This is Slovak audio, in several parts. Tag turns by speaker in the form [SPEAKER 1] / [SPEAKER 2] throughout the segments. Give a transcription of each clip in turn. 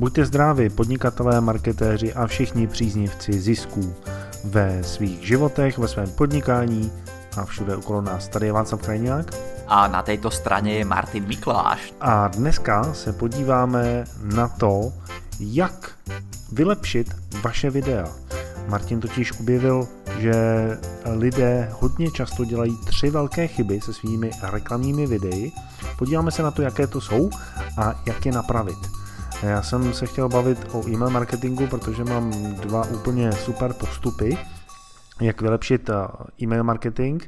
[SPEAKER 1] Buďte zdraví, podnikatelé, marketéři a všichni příznivci zisků ve svých životech, ve svém podnikání a všude okolo nás. Tady je Václav Krajňák.
[SPEAKER 2] A na této straně je Martin Mikláš.
[SPEAKER 1] A dneska se podíváme na to, jak vylepšit vaše videa. Martin totiž objevil, že lidé hodně často dělají tři velké chyby se svými reklamními videi. Podíváme se na to, jaké to jsou a jak je napravit. Já jsem se chtěl bavit o e-mail marketingu, protože mám dva úplně super postupy, jak vylepšit eh, e-mail marketing,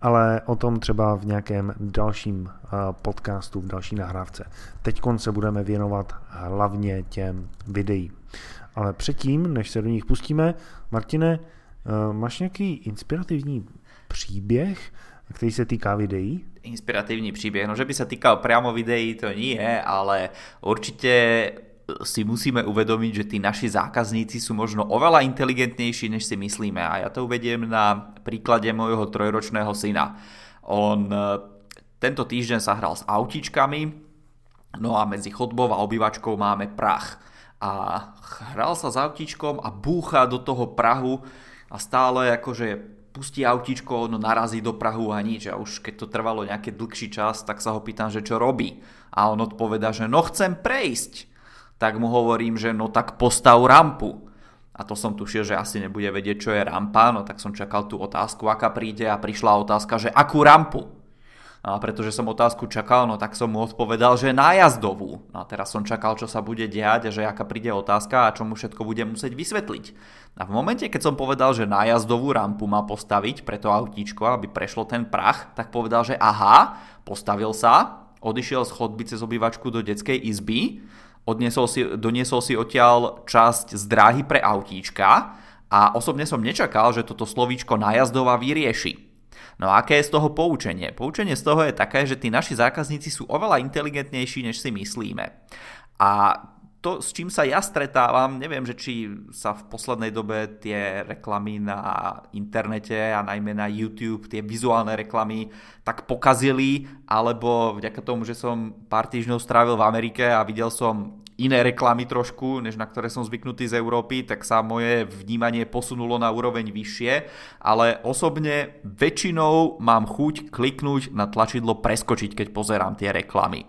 [SPEAKER 1] ale o tom třeba v nějakém dalším eh, podcastu, v další nahrávce. Teď se budeme věnovat hlavně těm videím. Ale předtím, než se do nich pustíme, Martine, eh, máš nějaký inspirativní příběh, který se týká videí?
[SPEAKER 2] Inspiratívny príbeh, no že by sa týkal priamo videí, to nie, ale určite si musíme uvedomiť, že tí naši zákazníci sú možno oveľa inteligentnejší, než si myslíme. A ja to uvediem na príklade môjho trojročného syna. On e, tento týždeň sa hral s autičkami, no a medzi chodbou a obývačkou máme prach. A hral sa s autičkom a búcha do toho prahu a stále akože pustí autíčko, no narazí do Prahu a nič. A už keď to trvalo nejaký dlhší čas, tak sa ho pýtam, že čo robí. A on odpovedá, že no chcem prejsť. Tak mu hovorím, že no tak postav rampu. A to som tušil, že asi nebude vedieť, čo je rampa, no tak som čakal tú otázku, aká príde a prišla otázka, že akú rampu. A pretože som otázku čakal, no tak som mu odpovedal, že nájazdovú. No a teraz som čakal, čo sa bude diať, že aká príde otázka a čo mu všetko bude musieť vysvetliť. A v momente, keď som povedal, že nájazdovú rampu má postaviť pre to autíčko, aby prešlo ten prach, tak povedal, že aha, postavil sa, odišiel z chodby cez obývačku do detskej izby, odniesol si, doniesol si odtiaľ časť z dráhy pre autíčka a osobne som nečakal, že toto slovíčko nájazdová vyrieši. No a aké je z toho poučenie? Poučenie z toho je také, že tí naši zákazníci sú oveľa inteligentnejší, než si myslíme. A to, s čím sa ja stretávam, neviem, že či sa v poslednej dobe tie reklamy na internete a najmä na YouTube, tie vizuálne reklamy tak pokazili, alebo vďaka tomu, že som pár týždňov strávil v Amerike a videl som iné reklamy trošku, než na ktoré som zvyknutý z Európy, tak sa moje vnímanie posunulo na úroveň vyššie, ale osobne väčšinou mám chuť kliknúť na tlačidlo preskočiť, keď pozerám tie reklamy.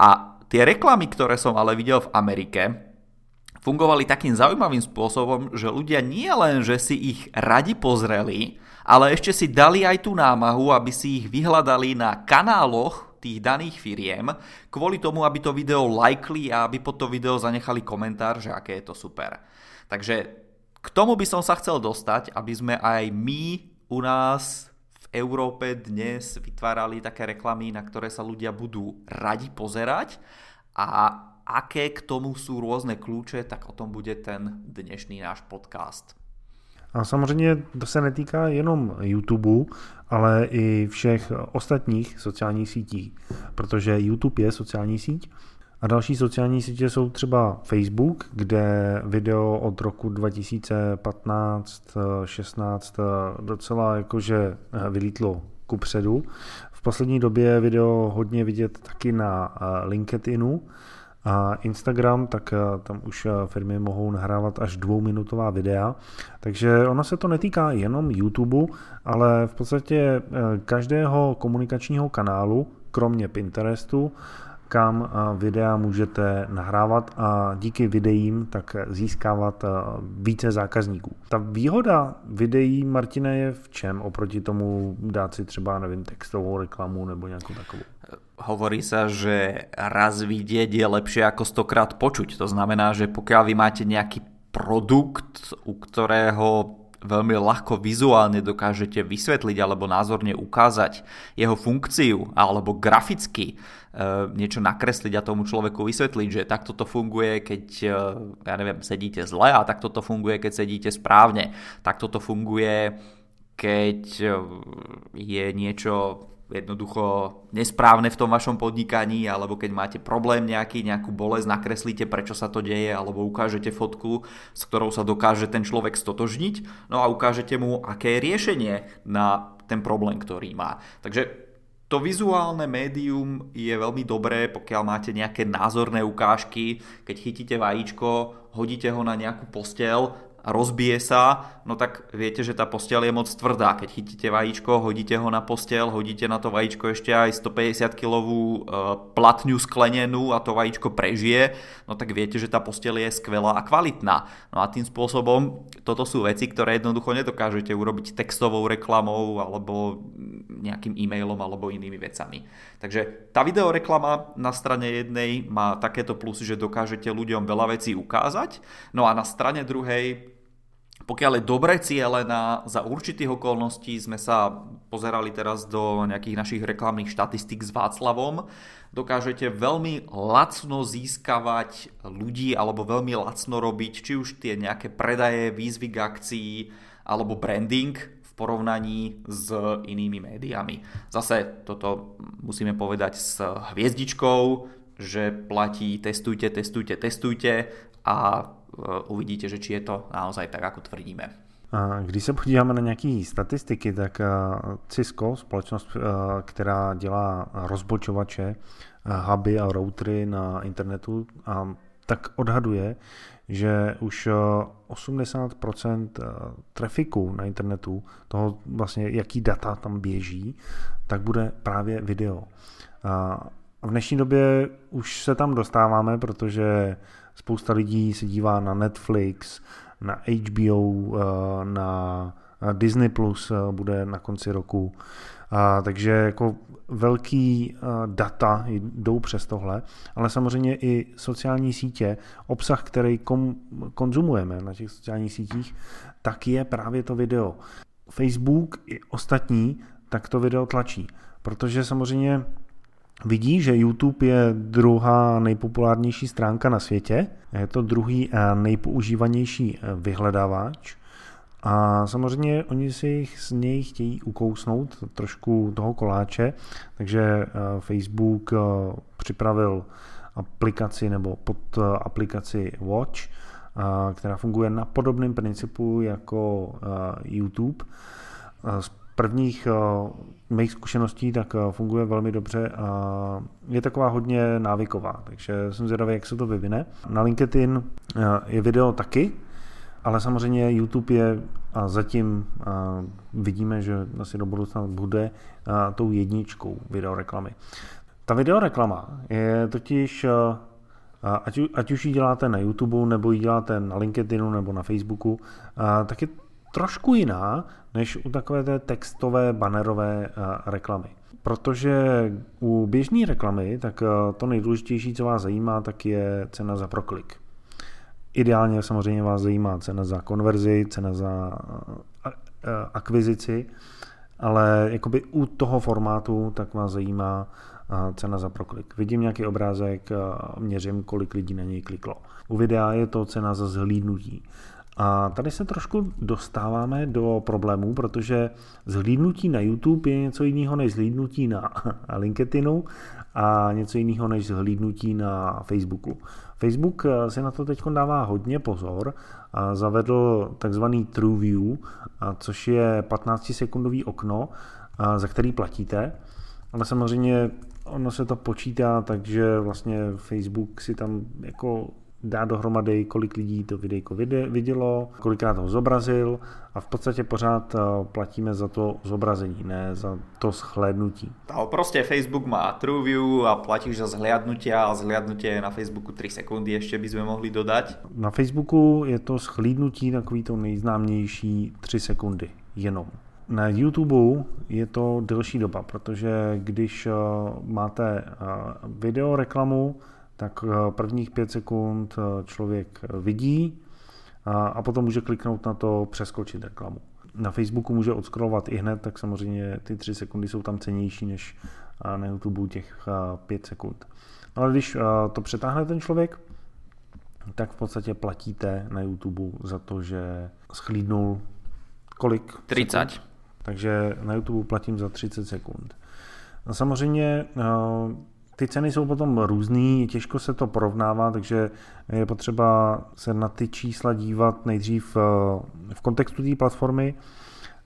[SPEAKER 2] A tie reklamy, ktoré som ale videl v Amerike, fungovali takým zaujímavým spôsobom, že ľudia nie len, že si ich radi pozreli, ale ešte si dali aj tú námahu, aby si ich vyhľadali na kanáloch tých daných firiem, kvôli tomu, aby to video lajkli a aby pod to video zanechali komentár, že aké je to super. Takže k tomu by som sa chcel dostať, aby sme aj my u nás v Európe dnes vytvárali také reklamy, na ktoré sa ľudia budú radi pozerať a aké k tomu sú rôzne kľúče, tak o tom bude ten dnešný náš podcast.
[SPEAKER 1] A samozřejmě to se netýká jenom YouTube, ale i všech ostatních sociálních sítí, protože YouTube je sociální síť a další sociální sítě jsou třeba Facebook, kde video od roku 2015-16 docela jakože vylítlo ku předu. V poslední době je video hodně vidět taky na LinkedInu, a Instagram, tak eh, tam už eh, firmy mohou nahrávat až dvouminutová videa. Takže ono se to netýká jenom YouTube, ale v podstatě eh, každého komunikačního kanálu, kromě Pinterestu, kam videa můžete nahrávat a díky videím tak získávat více zákazníků. Ta výhoda videí, Martine, je v čem oproti tomu dát si třeba, nevím, textovou reklamu nebo nějakou takovou?
[SPEAKER 2] Hovorí sa, že raz vidieť je lepšie ako stokrát počuť. To znamená, že pokiaľ vy máte nejaký produkt, u ktorého veľmi ľahko vizuálne dokážete vysvetliť alebo názorne ukázať jeho funkciu alebo graficky e, niečo nakresliť a tomu človeku vysvetliť, že takto to funguje, keď e, ja neviem, sedíte zle a takto to funguje, keď sedíte správne. Takto to funguje, keď e, je niečo jednoducho nesprávne v tom vašom podnikaní, alebo keď máte problém nejaký, nejakú bolesť, nakreslíte, prečo sa to deje, alebo ukážete fotku, s ktorou sa dokáže ten človek stotožniť, no a ukážete mu, aké je riešenie na ten problém, ktorý má. Takže to vizuálne médium je veľmi dobré, pokiaľ máte nejaké názorné ukážky, keď chytíte vajíčko, hodíte ho na nejakú postel a rozbije sa, no tak viete, že tá postel je moc tvrdá. Keď chytíte vajíčko, hodíte ho na postel, hodíte na to vajíčko ešte aj 150 kg e, platňu sklenenú a to vajíčko prežije, no tak viete, že tá postel je skvelá a kvalitná. No a tým spôsobom toto sú veci, ktoré jednoducho nedokážete urobiť textovou reklamou alebo nejakým e-mailom alebo inými vecami. Takže tá videoreklama na strane jednej má takéto plusy, že dokážete ľuďom veľa vecí ukázať, no a na strane druhej pokiaľ je dobre cielená, za určitých okolností sme sa pozerali teraz do nejakých našich reklamných štatistík s Václavom, dokážete veľmi lacno získavať ľudí alebo veľmi lacno robiť či už tie nejaké predaje, výzvy k akcii alebo branding v porovnaní s inými médiami. Zase toto musíme povedať s hviezdičkou, že platí testujte, testujte, testujte a Eh, uvidíte, že či je to naozaj tak, ako tvrdíme.
[SPEAKER 1] Když se podíváme na nějaké statistiky, tak eh, Cisco, společnost, eh, která dělá rozbočovače, huby a routery na internetu, tak odhaduje, že už 80% trafiku na internetu, toho vlastně, jaký data tam běží, tak bude právě video. V dnešní době už se tam dostáváme, protože Spousta lidí se dívá na Netflix, na HBO, eh, na Disney Plus eh, bude na konci roku. Takže jako velký eh, data jdou přes tohle, ale samozřejmě i sociální sítě, obsah, který kom, konzumujeme na těch sociálních sítích, tak je právě to video. Facebook i ostatní tak to video tlačí, protože samozřejmě vidí, že YouTube je druhá nejpopulárnější stránka na světě, je to druhý eh, nejpoužívanější eh, vyhledávač. A samozřejmě oni si z něj chtějí ukousnout trošku toho koláče, takže eh, Facebook připravil aplikaci nebo pod aplikaci Watch, která funguje na podobném principu jako YouTube prvních uh, mých zkušeností tak uh, funguje velmi dobře a je taková hodně návyková, takže jsem zvědavý, jak se to vyvine. Na LinkedIn uh, je video taky, ale samozřejmě YouTube je a zatím vidíme, že asi do budoucna bude tou jedničkou videoreklamy. Ta videoreklama je totiž, ať, ať už ji děláte na YouTube, nebo ji děláte na LinkedInu, nebo na Facebooku, tak je trošku jiná než u takové té textové bannerové eh, reklamy. Protože u běžné reklamy, tak eh, to nejdůležitější, co vás zajímá, tak je cena za proklik. Ideálně samozřejmě vás zajímá cena za konverzi, cena za eh, akvizici, ale jakoby u toho formátu tak vás zajímá cena za proklik. Vidím nějaký obrázek, měřím, kolik lidí na něj kliklo. U videa je to cena za zhlídnutí. A tady se trošku dostáváme do problémů, protože zhlídnutí na YouTube je něco jiného než zhlídnutí na LinkedInu a něco jiného než zhlídnutí na Facebooku. Facebook eh, si na to teď dává hodně pozor a zavedl takzvaný True View, což je 15-sekundový okno, za který platíte, ale samozřejmě ono se to počítá, takže vlastně Facebook si tam jako dá dohromady, kolik lidí to videjko vidělo, kolikrát ho zobrazil a v podstatě pořád eh, platíme za to zobrazení, ne za to shlédnutí.
[SPEAKER 2] No, prostě Facebook má TrueView a platíš za zhliadnutia a zhliadnutie je na Facebooku 3 sekundy, ještě bychom mohli dodať.
[SPEAKER 1] Na Facebooku je to schlídnutí takový to nejznámější 3 sekundy jenom. Na YouTube je to delší doba, protože když eh, máte eh, video reklamu, tak eh, prvních pět sekund eh, člověk eh, vidí a potom může kliknout na to přeskočit reklamu. Na Facebooku může odskrolovat i hned, tak samozřejmě ty tři sekundy jsou tam cenější než na YouTube těch pět sekund. No ale když to přetáhne ten člověk, tak v podstatě platíte na YouTube za to, že schlídnul kolik?
[SPEAKER 2] 30. Sekund.
[SPEAKER 1] Takže na YouTube platím za 30 sekund. No samozřejmě ty ceny jsou potom různý, těžko se to porovnává, takže je potřeba se na ty čísla dívat nejdřív eh, v kontextu té platformy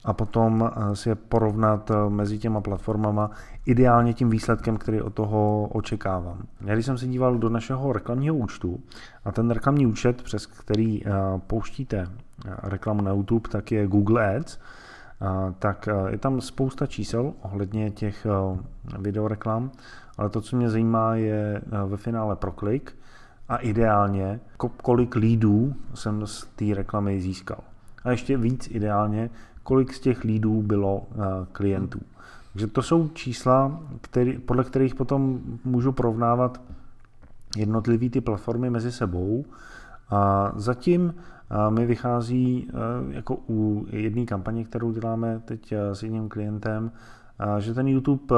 [SPEAKER 1] a potom si je porovnat mezi těma platformama ideálně tím výsledkem, který od toho očekávám. Já když jsem se díval do našeho reklamního účtu a ten reklamní účet, přes který pouštíte reklamu na YouTube, tak je Google Ads, tak je tam spousta čísel ohledně těch videoreklam, ale to, co mě zajímá, je ve finále proklik a ideálně, kolik lídů jsem z té reklamy získal. A ještě víc ideálně, kolik z těch lídů bylo klientů. Takže to jsou čísla, který, podle kterých potom můžu porovnávat jednotlivé ty platformy mezi sebou. A zatím mi vychází jako u jedné kampaně, kterou děláme teď s jedním klientem, že ten YouTube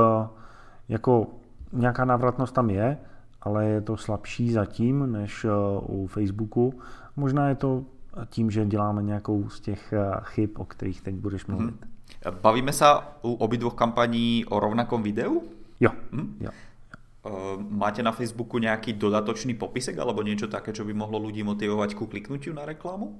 [SPEAKER 1] jako nějaká návratnost tam je, ale je to slabší zatím než u Facebooku. Možná je to tím, že děláme nějakou z těch chyb, o kterých teď budeš mluvit. Mm-hmm.
[SPEAKER 2] Bavíme sa u obidvoch kampaní o rovnakom videu?
[SPEAKER 1] Jo. Hm? jo.
[SPEAKER 2] Máte na Facebooku nejaký dodatočný popisek alebo niečo také, čo by mohlo ľudí motivovať ku kliknutiu na reklamu?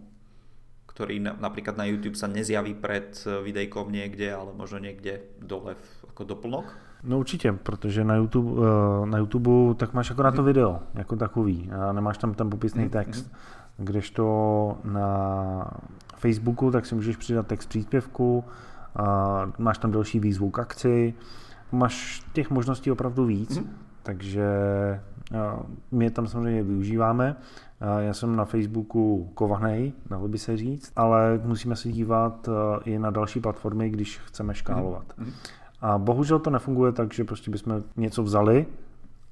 [SPEAKER 2] Ktorý napríklad na YouTube sa nezjaví pred videjkom niekde, ale možno niekde dole ako doplnok?
[SPEAKER 1] No určitě, protože na YouTube, na YouTube tak máš akorát to video jako takový a nemáš tam ten popisný hm, text. Kdežto na Facebooku tak si můžeš přidat text příspěvku, a máš tam další výzvu k akci, máš těch možností opravdu víc, mm. takže my je tam samozřejmě využíváme. Já jsem na Facebooku kovaný, dalo by se říct, ale musíme se dívat i na další platformy, když chceme škálovat. Mm. A bohužel to nefunguje tak, že prostě bychom něco vzali,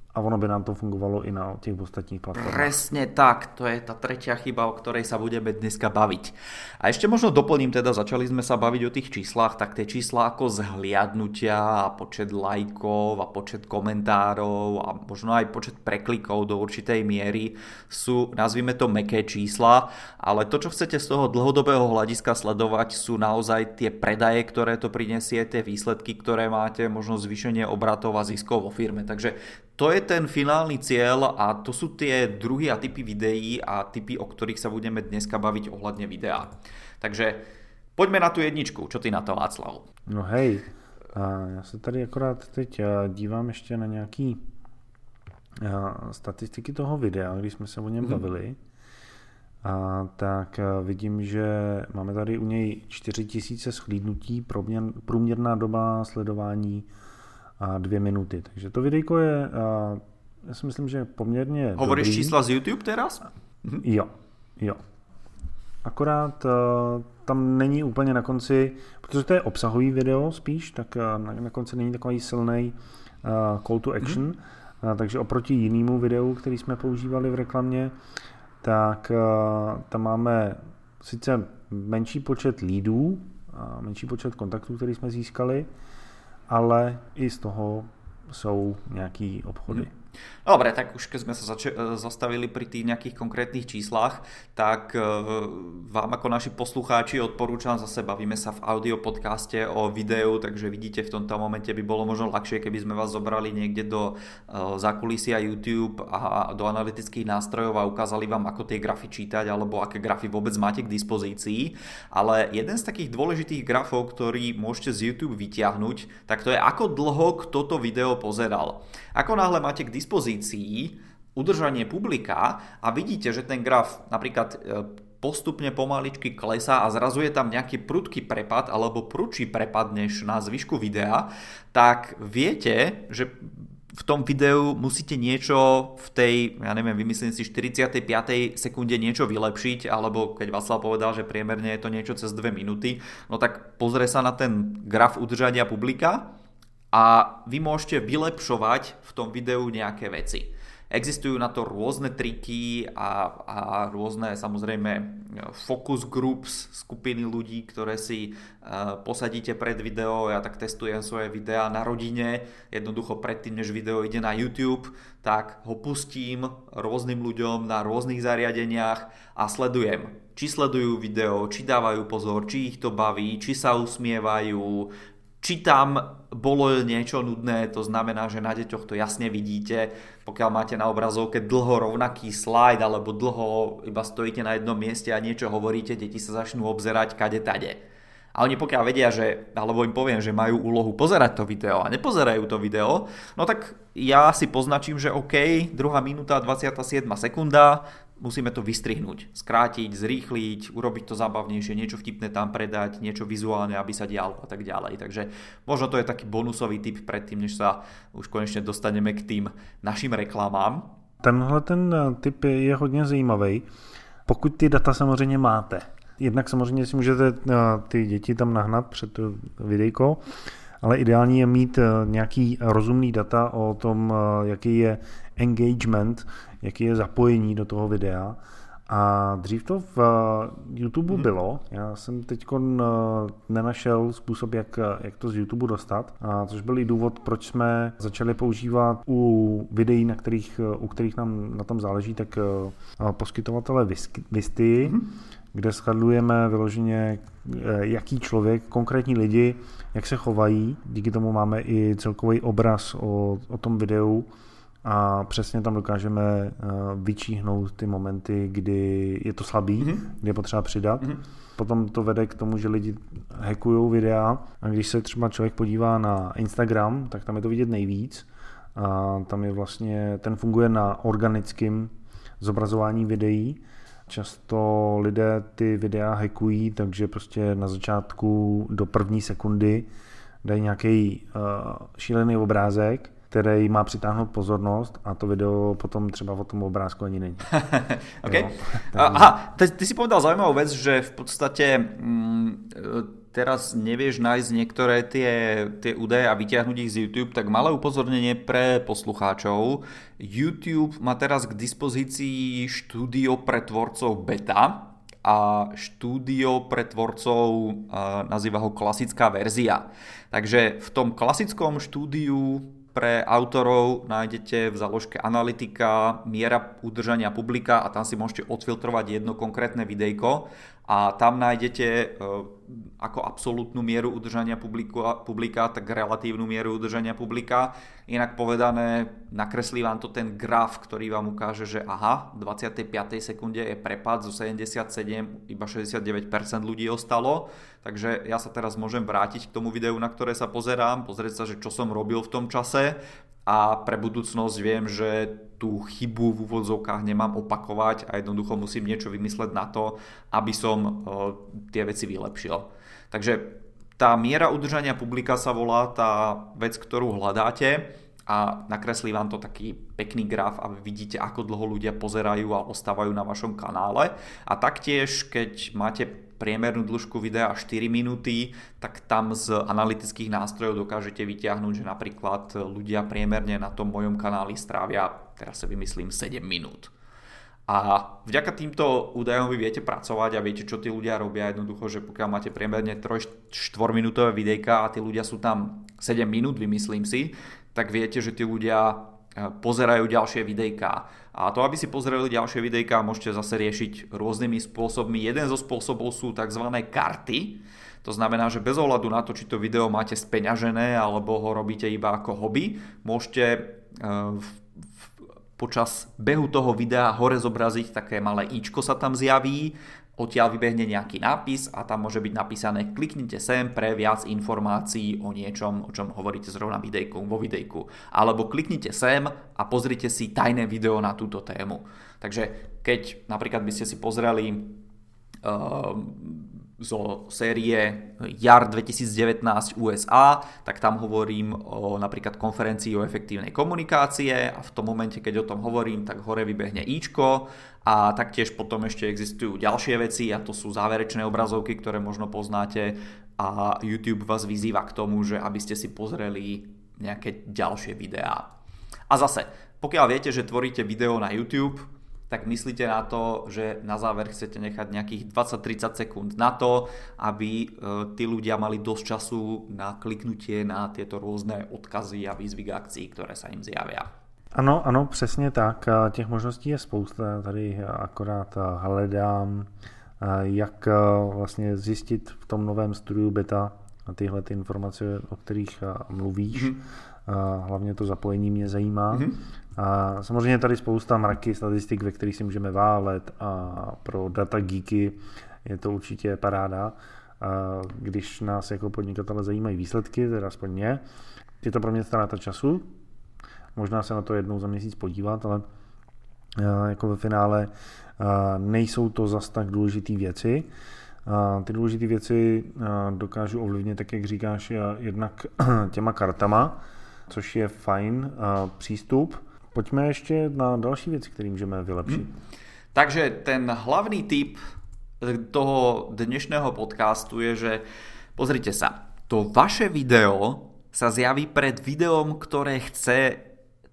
[SPEAKER 1] a ono by nám to fungovalo i na těch ostatních platformách.
[SPEAKER 2] Presne tak, to je tá tretia chyba, o ktorej sa budeme dneska baviť. A ešte možno doplním, teda začali sme sa baviť o tých číslach, tak tie čísla ako zhliadnutia a počet lajkov a počet komentárov a možno aj počet preklikov do určitej miery sú, nazvime to, meké čísla, ale to, čo chcete z toho dlhodobého hľadiska sledovať, sú naozaj tie predaje, ktoré to prinesie, tie výsledky, ktoré máte, možno zvýšenie obratov a ziskov vo firme. Takže to je ten finálny cieľ a to sú tie druhy a typy videí a typy, o ktorých sa budeme dneska baviť ohľadne videa. Takže poďme na tu jedničku. Čo ty na to, Václav?
[SPEAKER 1] No hej, já se tady akorát teď dívám ještě na nějaký statistiky toho videa, když jsme se o něm hmm. bavili. A tak vidím, že máme tady u něj 4000 schlídnutí, průměrná doba sledování dvě minuty. Takže to videjko je, já si myslím, že poměrně
[SPEAKER 2] Hovoríš dobrý. čísla z YouTube teraz?
[SPEAKER 1] Mhm. Jo, jo. Akorát tam není úplně na konci, protože to je obsahový video spíš, tak na, na konci není takový silný call to action, mm-hmm. takže oproti jinému videu, který jsme používali v reklamě, tak tam máme sice menší počet lídů, menší počet kontaktů, který jsme získali, ale i z toho jsou nějaký obchody.
[SPEAKER 2] Dobre, tak už keď sme sa zač- e, zastavili pri tých nejakých konkrétnych číslach, tak e, vám ako naši poslucháči odporúčam, zase bavíme sa v audio podcaste o videu, takže vidíte v tomto momente by bolo možno ľahšie, keby sme vás zobrali niekde do e, zákulisia YouTube a do analytických nástrojov a ukázali vám, ako tie grafy čítať alebo aké grafy vôbec máte k dispozícii. Ale jeden z takých dôležitých grafov, ktorý môžete z YouTube vyťahnuť, tak to je ako dlho kto to video pozeral. Ako náhle máte k dispozícii udržanie publika a vidíte, že ten graf napríklad e, postupne pomaličky klesá a zrazu je tam nejaký prudký prepad alebo prudší prepad než na zvyšku videa, tak viete, že v tom videu musíte niečo v tej, ja neviem, vymyslím si 45. sekunde niečo vylepšiť, alebo keď Václav povedal, že priemerne je to niečo cez 2 minúty, no tak pozrie sa na ten graf udržania publika a vy môžete vylepšovať v tom videu nejaké veci. Existujú na to rôzne triky a, a rôzne samozrejme focus groups, skupiny ľudí, ktoré si uh, posadíte pred video. Ja tak testujem svoje videá na rodine. Jednoducho predtým, než video ide na YouTube, tak ho pustím rôznym ľuďom na rôznych zariadeniach a sledujem. Či sledujú video, či dávajú pozor, či ich to baví, či sa usmievajú, či tam bolo niečo nudné, to znamená, že na deťoch to jasne vidíte, pokiaľ máte na obrazovke dlho rovnaký slajd alebo dlho iba stojíte na jednom mieste a niečo hovoríte, deti sa začnú obzerať kade tade. A oni pokiaľ vedia, že, alebo im poviem, že majú úlohu pozerať to video a nepozerajú to video, no tak ja si poznačím, že OK, druhá minúta, 27 sekunda, musíme to vystrihnúť, skrátiť, zrýchliť, urobiť to zábavnejšie, niečo vtipné tam predať, niečo vizuálne, aby sa dialo a tak ďalej. Takže možno to je taký bonusový tip predtým, než sa už konečne dostaneme k tým našim reklamám.
[SPEAKER 1] Tenhle ten tip je hodně zajímavý. Pokud ty data samozřejmě máte, jednak samozřejmě si můžete eh, ty děti tam nahnat před videjko, ale ideální je mít eh, nějaký rozumný data o tom, eh, jaký je engagement, jaký je zapojení do toho videa. A dřív to v YouTube hmm. bylo. Já jsem teď nenašel způsob, jak, jak to z YouTube dostat, a což byl i důvod, proč jsme začali používat u videí, na kterých, u kterých nám na tom záleží, tak poskytovatele Visty, hmm kde skladujeme vyloženě, eh, jaký člověk, konkrétní lidi, jak se chovají. Díky tomu máme i celkový obraz o, o tom videu a přesně tam dokážeme eh, vyčíhnout ty momenty, kdy je to slabý, mm-hmm. kdy je potřeba přidat. Mm-hmm. Potom to vede k tomu, že lidi hackují videa a když se třeba člověk podívá na Instagram, tak tam je to vidět nejvíc. A tam je vlastně, ten funguje na organickém zobrazování videí, Často lidé ty videa hackují, takže prostě na začátku do první sekundy dají nějaký uh, šílený obrázek, který má přitáhnout pozornost a to video potom třeba o tom obrázku ani není.
[SPEAKER 2] okay. jo, Aha, ty, ty si povedal zaujímavú vec, že v podstate mm, teraz nevieš nájsť niektoré tie, tie údaje a vyťahnuť ich z YouTube, tak malé upozornenie pre poslucháčov. YouTube má teraz k dispozícii štúdio pre tvorcov beta a štúdio pre tvorcov nazýva ho klasická verzia. Takže v tom klasickom štúdiu pre autorov nájdete v záložke analytika, miera udržania publika a tam si môžete odfiltrovať jedno konkrétne videjko a tam nájdete e, ako absolútnu mieru udržania publika, publika, tak relatívnu mieru udržania publika. Inak povedané, nakreslí vám to ten graf, ktorý vám ukáže, že aha, v 25. sekunde je prepad zo 77, iba 69% ľudí ostalo. Takže ja sa teraz môžem vrátiť k tomu videu, na ktoré sa pozerám, pozrieť sa, že čo som robil v tom čase a pre budúcnosť viem, že tú chybu v úvodzovkách nemám opakovať a jednoducho musím niečo vymysleť na to, aby som uh, tie veci vylepšil. Takže tá miera udržania publika sa volá tá vec, ktorú hľadáte a nakreslí vám to taký pekný graf a vidíte, ako dlho ľudia pozerajú a ostávajú na vašom kanále. A taktiež, keď máte priemernú dĺžku videa 4 minúty, tak tam z analytických nástrojov dokážete vyťahnuť, že napríklad ľudia priemerne na tom mojom kanáli strávia, teraz sa vymyslím, 7 minút. A vďaka týmto údajom vy viete pracovať a viete, čo tí ľudia robia. Jednoducho, že pokiaľ máte priemerne 3-4 minútové videjka a tí ľudia sú tam 7 minút, vymyslím si, tak viete, že tí ľudia Eh, pozerajú ďalšie videjká. A to, aby si pozerali ďalšie videjká, môžete zase riešiť rôznymi spôsobmi. Jeden zo spôsobov sú tzv. karty. To znamená, že bez ohľadu na to, či to video máte speňažené alebo ho robíte iba ako hobby, môžete v, v, počas behu toho videa hore zobraziť také malé ičko sa tam zjaví odtiaľ vybehne nejaký nápis a tam môže byť napísané kliknite sem pre viac informácií o niečom, o čom hovoríte zrovna videjku, vo videjku. Alebo kliknite sem a pozrite si tajné video na túto tému. Takže keď napríklad by ste si pozreli uh, zo série JAR 2019 USA, tak tam hovorím o napríklad konferencii o efektívnej komunikácie a v tom momente, keď o tom hovorím, tak hore vybehne íčko a taktiež potom ešte existujú ďalšie veci a to sú záverečné obrazovky, ktoré možno poznáte a YouTube vás vyzýva k tomu, že aby ste si pozreli nejaké ďalšie videá. A zase, pokiaľ viete, že tvoríte video na YouTube, tak myslíte na to, že na záver chcete nechať nejakých 20-30 sekúnd na to, aby e, tí ľudia mali dosť času na kliknutie na tieto rôzne odkazy a výzvy k akcií, ktoré sa im zjavia.
[SPEAKER 1] Ano, ano, přesně tak. Těch možností je spousta. Tady akorát hledám, jak vlastně zjistit v tom novém studiu beta tyhle ty informace, o kterých mluvíš. Mm-hmm. Hlavně to zapojení mě zajímá. Mm-hmm. A samozřejmě tady spousta mraky statistik, ve kterých si můžeme válet a pro data geeky je to určitě paráda. když nás jako podnikatele zajímají výsledky, teda aspoň mě. Je to pro mě ztráta času, možná se na to jednou za měsíc podívat, ale jako ve finále nejsou to zas tak důležité věci. Ty důležité věci dokážu ovlivnit, tak jak říkáš, jednak těma kartama, což je fajn přístup. Pojďme ještě na další věci, které můžeme vylepšit. Hmm.
[SPEAKER 2] Takže ten hlavný tip toho dnešného podcastu je, že pozrite sa, to vaše video sa zjaví pred videom, ktoré chce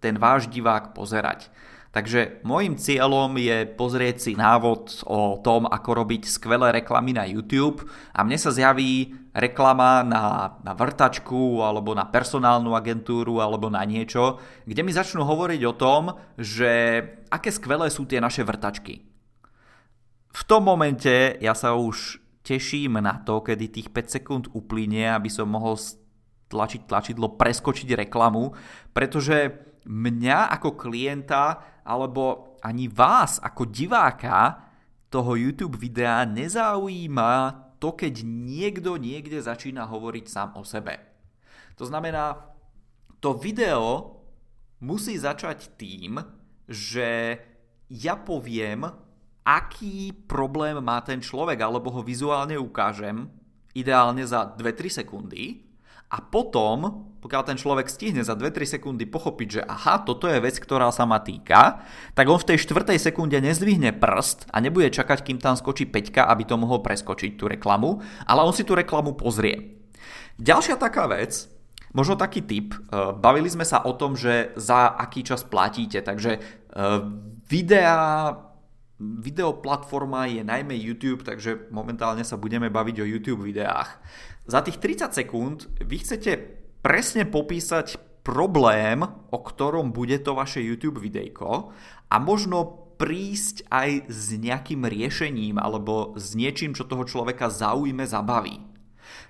[SPEAKER 2] ten váš divák pozerať. Takže môjim cieľom je pozrieť si návod o tom, ako robiť skvelé reklamy na YouTube a mne sa zjaví reklama na, na vrtačku alebo na personálnu agentúru alebo na niečo, kde mi začnú hovoriť o tom, že aké skvelé sú tie naše vrtačky. V tom momente ja sa už teším na to, kedy tých 5 sekúnd uplynie, aby som mohol tlačiť tlačidlo, preskočiť reklamu, pretože mňa ako klienta alebo ani vás ako diváka toho YouTube videa nezaujíma to, keď niekto niekde začína hovoriť sám o sebe. To znamená, to video musí začať tým, že ja poviem, aký problém má ten človek, alebo ho vizuálne ukážem, ideálne za 2-3 sekundy, a potom, pokiaľ ten človek stihne za 2-3 sekundy pochopiť, že aha, toto je vec, ktorá sa ma týka, tak on v tej štvrtej sekunde nezdvihne prst a nebude čakať, kým tam skočí peťka, aby to mohol preskočiť tú reklamu, ale on si tú reklamu pozrie. Ďalšia taká vec, možno taký tip, e, bavili sme sa o tom, že za aký čas platíte, takže e, videá Videoplatforma je najmä YouTube, takže momentálne sa budeme baviť o YouTube videách. Za tých 30 sekúnd vy chcete presne popísať problém, o ktorom bude to vaše YouTube videjko a možno prísť aj s nejakým riešením alebo s niečím, čo toho človeka zaujme, zabaví.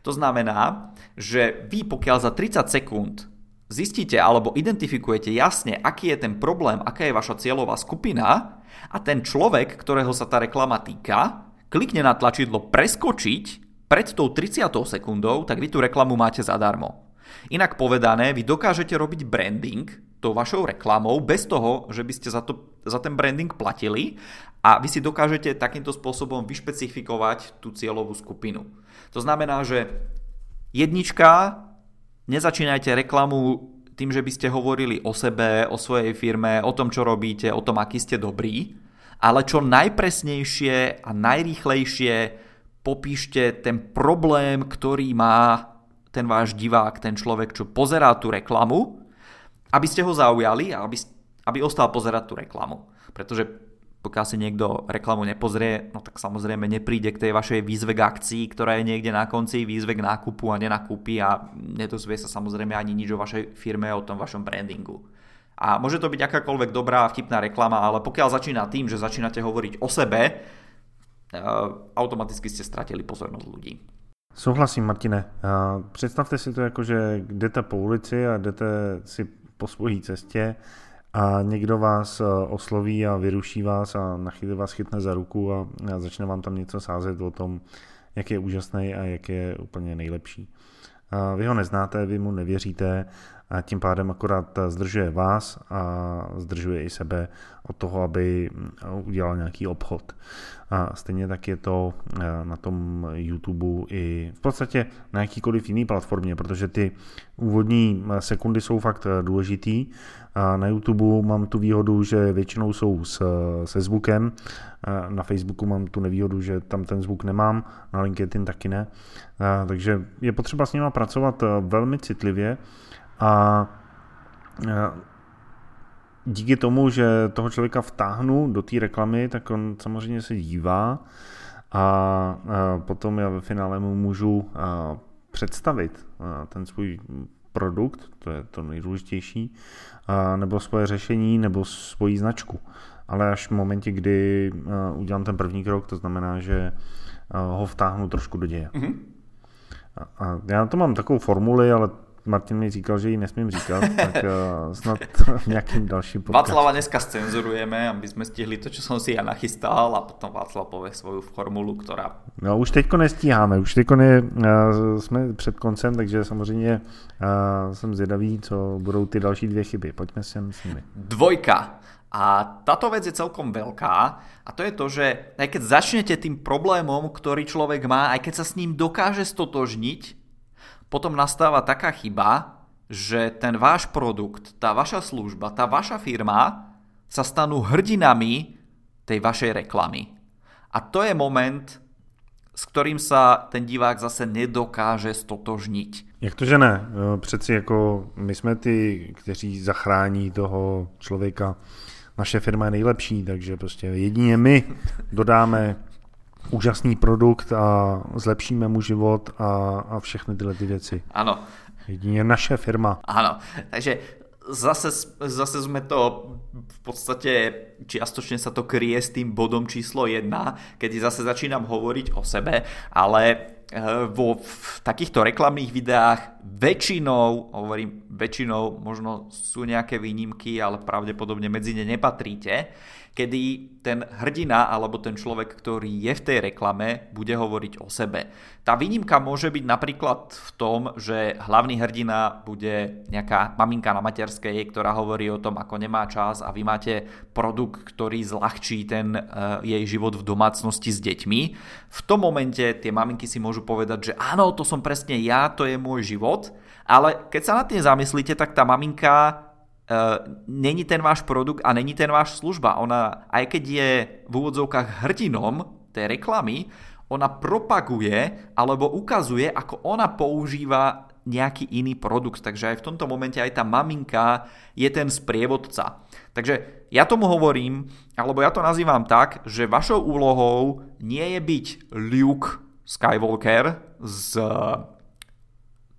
[SPEAKER 2] To znamená, že vy pokiaľ za 30 sekúnd zistíte alebo identifikujete jasne, aký je ten problém, aká je vaša cieľová skupina, a ten človek, ktorého sa tá reklama týka, klikne na tlačidlo preskočiť pred tou 30 sekundou, tak vy tú reklamu máte zadarmo. Inak povedané, vy dokážete robiť branding tou vašou reklamou bez toho, že by ste za, to, za ten branding platili a vy si dokážete takýmto spôsobom vyšpecifikovať tú cieľovú skupinu. To znamená, že jednička, nezačínajte reklamu tým, že by ste hovorili o sebe, o svojej firme, o tom, čo robíte, o tom, aký ste dobrí, ale čo najpresnejšie a najrýchlejšie popíšte ten problém, ktorý má ten váš divák, ten človek, čo pozerá tú reklamu, aby ste ho zaujali a aby, aby ostal pozerať tú reklamu. Pretože pokiaľ si niekto reklamu nepozrie, no tak samozrejme nepríde k tej vašej výzve k akcii, ktorá je niekde na konci, výzve k nákupu a nenakúpi a nedozvie sa samozrejme ani nič o vašej firme, o tom vašom brandingu. A môže to byť akákoľvek dobrá vtipná reklama, ale pokiaľ začína tým, že začínate hovoriť o sebe, automaticky ste stratili pozornosť ľudí.
[SPEAKER 1] Souhlasím, Martine. Představte si to jako, že jdete po ulici a jdete si po svojí cestě a někdo vás eh, osloví a vyruší vás a na chvíli vás chytne za ruku a začne vám tam něco sázet o tom, jak je úžasný a jak je úplně nejlepší. Vy ho neznáte, vy mu nevěříte a tím pádem akorát zdržuje vás a zdržuje i sebe od toho, aby udělal nějaký obchod. A stejně tak je to eh, na tom YouTube i v podstatě na jakýkoliv jiný platformě, protože ty úvodní sekundy jsou fakt eh, důležitý. A na YouTube mám tu výhodu, že většinou jsou s, se zvukem, na Facebooku mám tu nevýhodu, že tam ten zvuk nemám, na LinkedIn taky ne. A, takže je potřeba s nima pracovat eh, velmi citlivě a díky tomu, že toho člověka vtáhnu do té reklamy, tak on samozřejmě se dívá a potom já ve finále mu můžu představit ten svůj produkt, to je to nejdůležitější, nebo svoje řešení, nebo svoji značku. Ale až v momentě, kdy udělám ten první krok, to znamená, že ho vtáhnu trošku do děje. Mm-hmm. A já to mám takovou formuli, ale Martin mi říkal, že ji nesmím říkat, tak uh, snad v nejakým dalším
[SPEAKER 2] podcastu. Václava dneska scenzurujeme, aby sme stihli to, čo som si ja nachystal a potom Václav povie svoju formulu, ktorá...
[SPEAKER 1] No už teďko nestíháme, už teďko ne, uh, jsme před koncem, takže samozřejmě uh, jsem zvědavý, co budou ty další dvě chyby. Pojďme sem s nimi.
[SPEAKER 2] Dvojka. A táto vec je celkom veľká a to je to, že aj keď začnete tým problémom, ktorý človek má, aj keď sa s ním dokáže stotožniť, potom nastáva taká chyba, že ten váš produkt, tá vaša služba, tá vaša firma sa stanú hrdinami tej vašej reklamy. A to je moment, s ktorým sa ten divák zase nedokáže stotožniť.
[SPEAKER 1] Jak to, že ne? Přeci jako my jsme ty, kteří zachrání toho člověka naše firma je nejlepší, takže prostě jedině my dodáme úžasný produkt a zlepšíme mu život a, a všechny tyhle ty věci.
[SPEAKER 2] Ano.
[SPEAKER 1] Jedině naše firma.
[SPEAKER 2] Ano, takže zase, zase sme to v podstate čiastočne sa to kryje s tým bodom číslo 1, kedy zase začínam hovoriť o sebe, ale Eh, vo v takýchto reklamných videách väčšinou, hovorím väčšinou, možno sú nejaké výnimky, ale pravdepodobne medzi ne nepatríte, kedy ten hrdina alebo ten človek, ktorý je v tej reklame, bude hovoriť o sebe. Tá výnimka môže byť napríklad v tom, že hlavný hrdina bude nejaká maminka na materskej, ktorá hovorí o tom, ako nemá čas a vy máte produkt, ktorý zľahčí ten uh, jej život v domácnosti s deťmi. V tom momente tie maminky si môžu povedať, že áno, to som presne ja, to je môj život, ale keď sa nad tým zamyslíte, tak tá maminka není ten váš produkt a není ten váš služba. Ona, aj keď je v úvodzovkách hrdinom tej reklamy, ona propaguje alebo ukazuje, ako ona používa nejaký iný produkt. Takže aj v tomto momente aj tá maminka je ten sprievodca. Takže ja tomu hovorím, alebo ja to nazývam tak, že vašou úlohou nie je byť Luke Skywalker z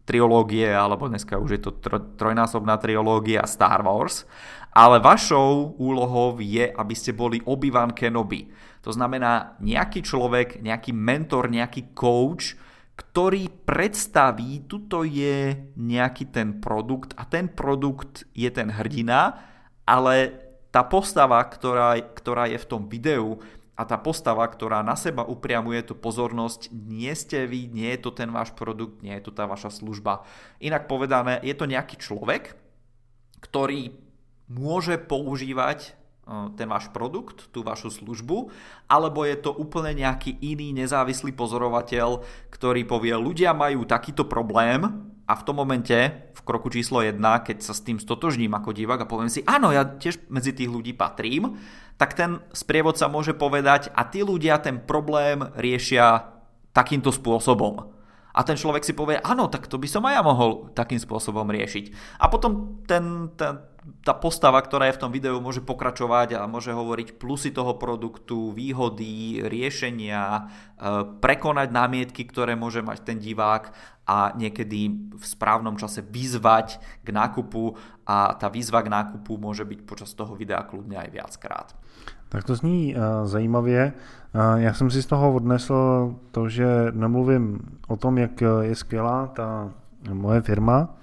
[SPEAKER 2] triológie, alebo dneska už je to trojnásobná triológia Star Wars, ale vašou úlohou je, aby ste boli Obi-Wan Kenobi. To znamená nejaký človek, nejaký mentor, nejaký coach, ktorý predstaví, tuto je nejaký ten produkt a ten produkt je ten hrdina, ale tá postava, ktorá, ktorá je v tom videu, a tá postava, ktorá na seba upriamuje tú pozornosť, nie ste vy, nie je to ten váš produkt, nie je to tá vaša služba. Inak povedané, je to nejaký človek, ktorý môže používať e, ten váš produkt, tú vašu službu, alebo je to úplne nejaký iný nezávislý pozorovateľ, ktorý povie, ľudia majú takýto problém a v tom momente, v kroku číslo 1, keď sa s tým stotožním ako divák a poviem si, áno, ja tiež medzi tých ľudí patrím, tak ten sprievodca môže povedať a tí ľudia ten problém riešia takýmto spôsobom. A ten človek si povie, áno, tak to by som aj ja mohol takým spôsobom riešiť. A potom ten, ten, tá postava, ktorá je v tom videu, môže pokračovať a môže hovoriť plusy toho produktu, výhody, riešenia, e, prekonať námietky, ktoré môže mať ten divák a niekedy v správnom čase vyzvať k nákupu a tá výzva k nákupu môže byť počas toho videa kľudne aj viackrát.
[SPEAKER 1] Tak to zní uh, zajímavě. Uh, já jsem si z toho odnesl to, že nemluvím o tom, jak je skvělá ta moje firma,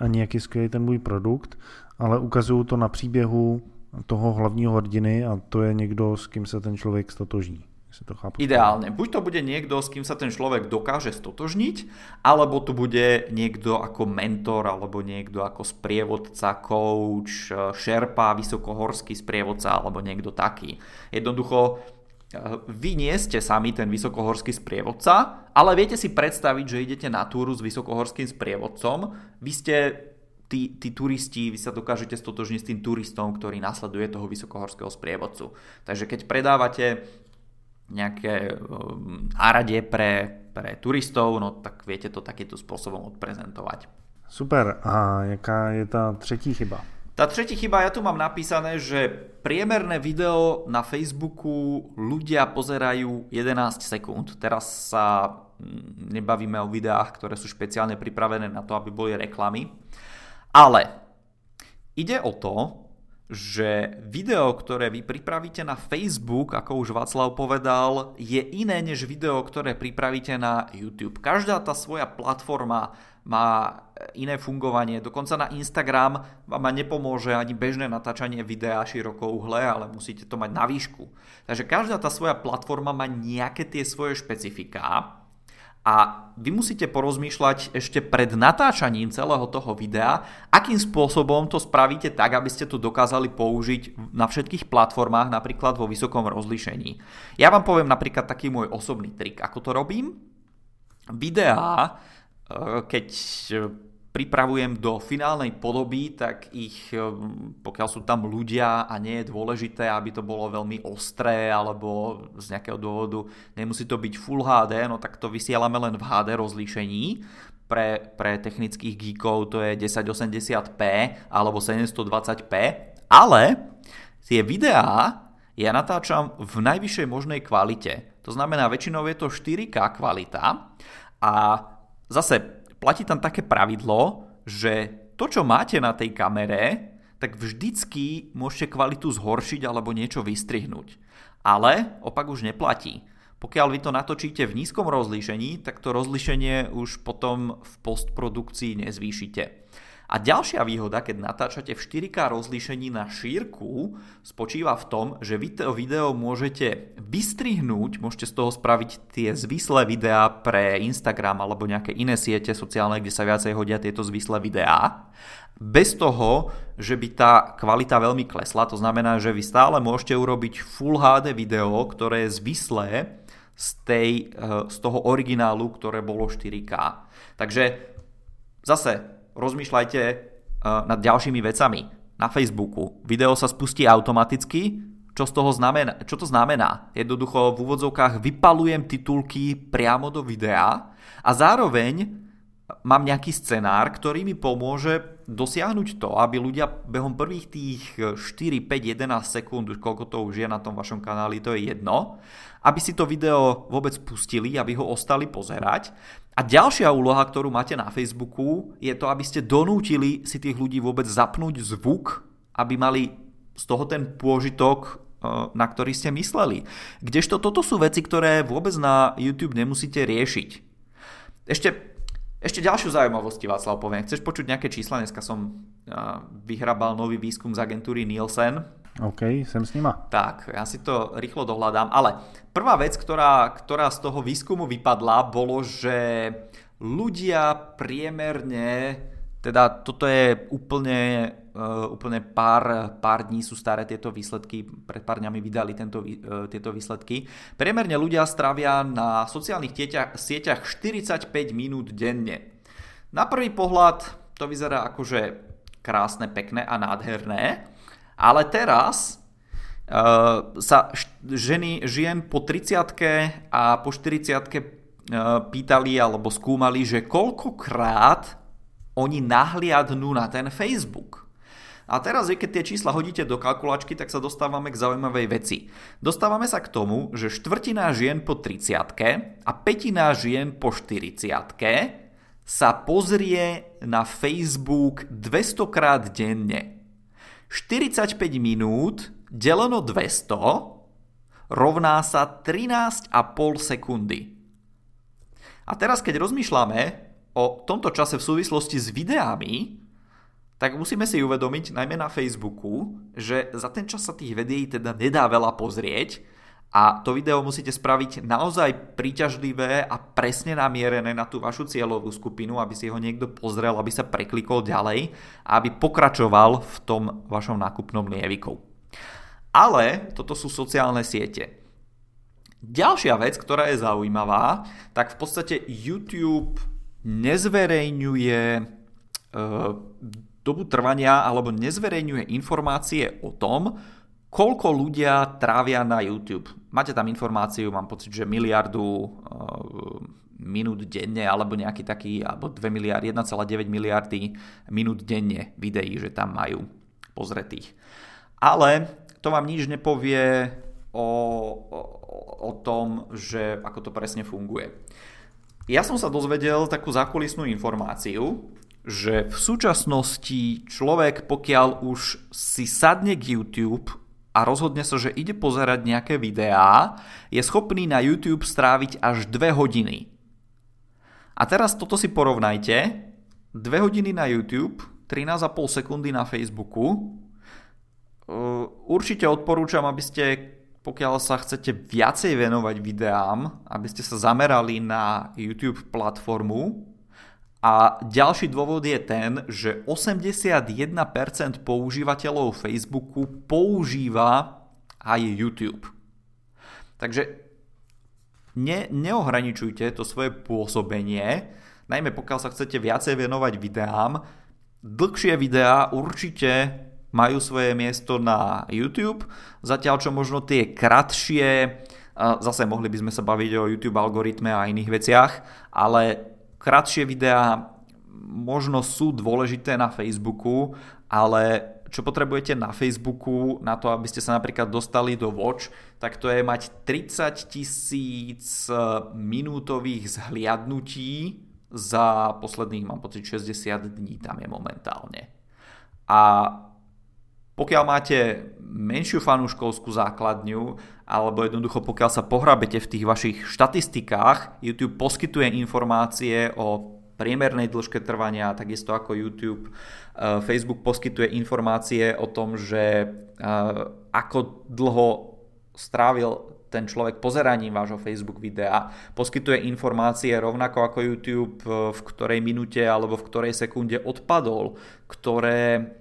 [SPEAKER 1] ani jak je skvělý ten můj produkt, ale ukazuju to na příběhu toho hlavního hrdiny a to je někdo, s kým se ten člověk stotožní
[SPEAKER 2] si to chápu. Ideálne. Buď to bude niekto, s kým sa ten človek dokáže stotožniť, alebo to bude niekto ako mentor, alebo niekto ako sprievodca, coach, šerpa, vysokohorský sprievodca, alebo niekto taký. Jednoducho, eh, vy nie ste sami ten vysokohorský sprievodca, ale viete si predstaviť, že idete na túru s vysokohorským sprievodcom. Vy ste tí, tí turisti, vy sa dokážete stotožniť s tým turistom, ktorý nasleduje toho vysokohorského sprievodcu. Takže keď predávate nejaké um, pre, pre turistov, no tak viete to takýmto spôsobom odprezentovať.
[SPEAKER 1] Super. A jaká je tá tretí chyba?
[SPEAKER 2] Tá tretí chyba, ja tu mám napísané, že priemerné video na Facebooku ľudia pozerajú 11 sekúnd. Teraz sa mm, nebavíme o videách, ktoré sú špeciálne pripravené na to, aby boli reklamy. Ale ide o to, že video, ktoré vy pripravíte na Facebook, ako už Václav povedal, je iné než video, ktoré pripravíte na YouTube. Každá tá svoja platforma má iné fungovanie. Dokonca na Instagram vám nepomôže ani bežné natáčanie videa široko uhle, ale musíte to mať na výšku. Takže každá tá svoja platforma má nejaké tie svoje špecifiká a vy musíte porozmýšľať ešte pred natáčaním celého toho videa, akým spôsobom to spravíte tak, aby ste to dokázali použiť na všetkých platformách, napríklad vo vysokom rozlíšení. Ja vám poviem napríklad taký môj osobný trik, ako to robím. Videá, eh, keď pripravujem do finálnej podoby, tak ich, eh, pokiaľ sú tam ľudia a nie je dôležité, aby to bolo veľmi ostré alebo z nejakého dôvodu nemusí to byť Full HD, no tak to vysielame len v HD rozlíšení. Pre, pre technických geekov to je 1080p alebo 720p, ale tie videá ja natáčam v najvyššej možnej kvalite. To znamená, väčšinou je to 4K kvalita a zase platí tam také pravidlo, že to, čo máte na tej kamere, tak vždycky môžete kvalitu zhoršiť alebo niečo vystrihnúť. Ale opak už neplatí. Pokiaľ vy to natočíte v nízkom rozlíšení, tak to rozlíšenie už potom v postprodukcii nezvýšite. A ďalšia výhoda, keď natáčate v 4K rozlíšení na šírku, spočíva v tom, že vy to video môžete vystrihnúť, môžete z toho spraviť tie zvislé videá pre Instagram alebo nejaké iné siete sociálne, kde sa viacej hodia tieto zvislé videá, bez toho, že by tá kvalita veľmi klesla. To znamená, že vy stále môžete urobiť Full HD video, ktoré je zvislé z, tej, eh, z toho originálu, ktoré bolo 4K. Takže zase rozmýšľajte uh, nad ďalšími vecami. Na Facebooku video sa spustí automaticky, čo, z toho znamená, čo to znamená? Jednoducho v úvodzovkách vypalujem titulky priamo do videa a zároveň mám nejaký scenár, ktorý mi pomôže dosiahnuť to, aby ľudia behom prvých tých 4, 5, 11 sekúnd, koľko to už je na tom vašom kanáli, to je jedno, aby si to video vôbec pustili, aby ho ostali pozerať a ďalšia úloha, ktorú máte na Facebooku, je to, aby ste donútili si tých ľudí vôbec zapnúť zvuk, aby mali z toho ten pôžitok, e, na ktorý ste mysleli. Kdežto toto sú veci, ktoré vôbec na YouTube nemusíte riešiť. Ešte, ešte ďalšiu zaujímavosť, Václav, poviem. Chceš počuť nejaké čísla? Dneska som vyhrabal nový výskum z agentúry Nielsen
[SPEAKER 1] OK, sem s nima.
[SPEAKER 2] Tak, ja si to rýchlo dohľadám, ale prvá vec, ktorá, ktorá z toho výskumu vypadla, bolo, že ľudia priemerne, teda toto je úplne, uh, úplne pár, pár dní sú staré tieto výsledky, pred pár dňami vydali tento, uh, tieto výsledky, priemerne ľudia stravia na sociálnych tietia, sieťach 45 minút denne. Na prvý pohľad to vyzerá akože krásne, pekné a nádherné, ale teraz uh, sa ženy, žien po 30 a po 40 uh, eh, pýtali alebo skúmali, že koľkokrát oni nahliadnú na ten Facebook. A teraz, keď tie čísla hodíte do kalkulačky, tak sa dostávame k zaujímavej veci. Dostávame sa k tomu, že štvrtina žien po 30 a petina žien po 40 sa pozrie na Facebook 200 krát denne. 45 minút deleno 200 rovná sa 13,5 sekundy. A teraz, keď rozmýšľame o tomto čase v súvislosti s videami, tak musíme si uvedomiť, najmä na Facebooku, že za ten čas sa tých videí teda nedá veľa pozrieť, a to video musíte spraviť naozaj príťažlivé a presne namierené na tú vašu cieľovú skupinu, aby si ho niekto pozrel, aby sa preklikol ďalej a aby pokračoval v tom vašom nákupnom lieviku. Ale toto sú sociálne siete. Ďalšia vec, ktorá je zaujímavá, tak v podstate YouTube nezverejňuje e, dobu trvania alebo nezverejňuje informácie o tom, koľko ľudia trávia na YouTube. Máte tam informáciu, mám pocit, že miliardu uh, minút denne, alebo nejaký taký, alebo 2 miliardy, 1,9 miliardy minút denne videí, že tam majú pozretých. Ale to vám nič nepovie o, o, o tom, že ako to presne funguje. Ja som sa dozvedel takú zákulisnú informáciu, že v súčasnosti človek, pokiaľ už si sadne k YouTube a rozhodne sa, že ide pozerať nejaké videá, je schopný na YouTube stráviť až 2 hodiny. A teraz toto si porovnajte. 2 hodiny na YouTube, 13,5 sekundy na Facebooku. Určite odporúčam, aby ste, pokiaľ sa chcete viacej venovať videám, aby ste sa zamerali na YouTube platformu, a ďalší dôvod je ten, že 81% používateľov Facebooku používa aj YouTube. Takže ne, neohraničujte to svoje pôsobenie, najmä pokiaľ sa chcete viacej venovať videám. Dlhšie videá určite majú svoje miesto na YouTube, zatiaľ čo možno tie kratšie, zase mohli by sme sa baviť o YouTube algoritme a iných veciach, ale Kratšie videá možno sú dôležité na Facebooku, ale čo potrebujete na Facebooku na to, aby ste sa napríklad dostali do Watch, tak to je mať 30 tisíc eh, minútových zhliadnutí za posledných, mám pocit, 60 dní tam je momentálne. A pokiaľ máte menšiu fanúškovskú základňu, alebo jednoducho pokiaľ sa pohrabete v tých vašich štatistikách, YouTube poskytuje informácie o priemernej dĺžke trvania, takisto ako YouTube. Eh, Facebook poskytuje informácie o tom, že eh, ako dlho strávil ten človek pozeraním vášho Facebook videa. Poskytuje informácie rovnako ako YouTube, eh, v ktorej minúte alebo v ktorej sekunde odpadol, ktoré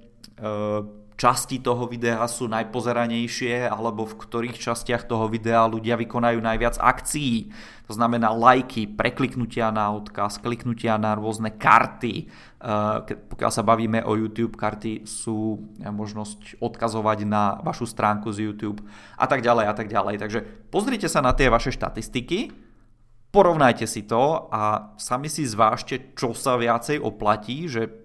[SPEAKER 2] časti toho videa sú najpozeranejšie alebo v ktorých častiach toho videa ľudia vykonajú najviac akcií. To znamená lajky, prekliknutia na odkaz, kliknutia na rôzne karty. Eh, pokiaľ sa bavíme o YouTube, karty sú eh, možnosť odkazovať na vašu stránku z YouTube a tak ďalej a tak ďalej. Takže pozrite sa na tie vaše štatistiky, porovnajte si to a sami si zvážte, čo sa viacej oplatí, že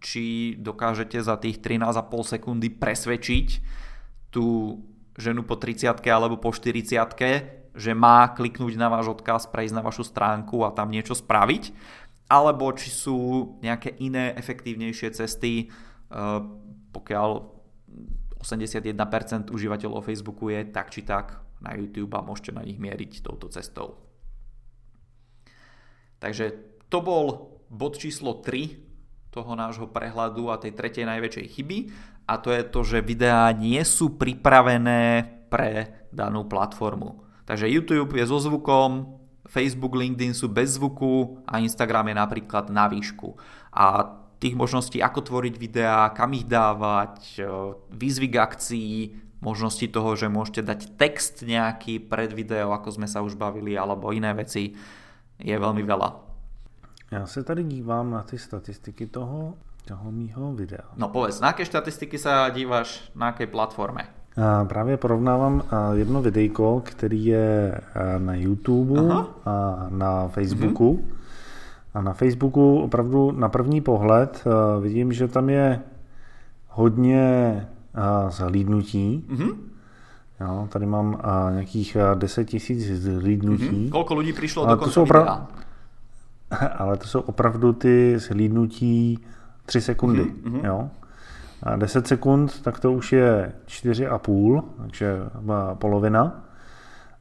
[SPEAKER 2] či dokážete za tých 13,5 sekundy presvedčiť tú ženu po 30 alebo po 40 že má kliknúť na váš odkaz, prejsť na vašu stránku a tam niečo spraviť, alebo či sú nejaké iné efektívnejšie cesty, eh, pokiaľ 81% užívateľov Facebooku je tak či tak na YouTube a môžete na nich mieriť touto cestou. Takže to bol bod číslo 3 toho nášho prehľadu a tej tretej najväčšej chyby a to je to, že videá nie sú pripravené pre danú platformu. Takže YouTube je so zvukom, Facebook, LinkedIn sú bez zvuku a Instagram je napríklad na výšku. A tých možností, ako tvoriť videá, kam ich dávať, e, výzvy k akcii, možnosti toho, že môžete dať text nejaký pred video, ako sme sa už bavili, alebo iné veci, je veľmi veľa.
[SPEAKER 1] Já se tady dívám na ty statistiky toho, toho mýho videa.
[SPEAKER 2] No povedz, na aké štatistiky sa díváš, na akej platforme?
[SPEAKER 1] A právě porovnávám jedno videjko, který je na YouTube Aha. a na Facebooku. Mhm. A na Facebooku opravdu na první pohled vidím, že tam je hodně zhlídnutí. Mhm. Jo, tady mám nějakých 10 tisíc zhlídnutí. Mhm.
[SPEAKER 2] Koľko ľudí prišlo do konca videa?
[SPEAKER 1] ale to jsou opravdu ty zhlídnutí 3 sekundy. Mm-hmm. Jo? A 10 sekund, tak to už je 4,5, takže polovina.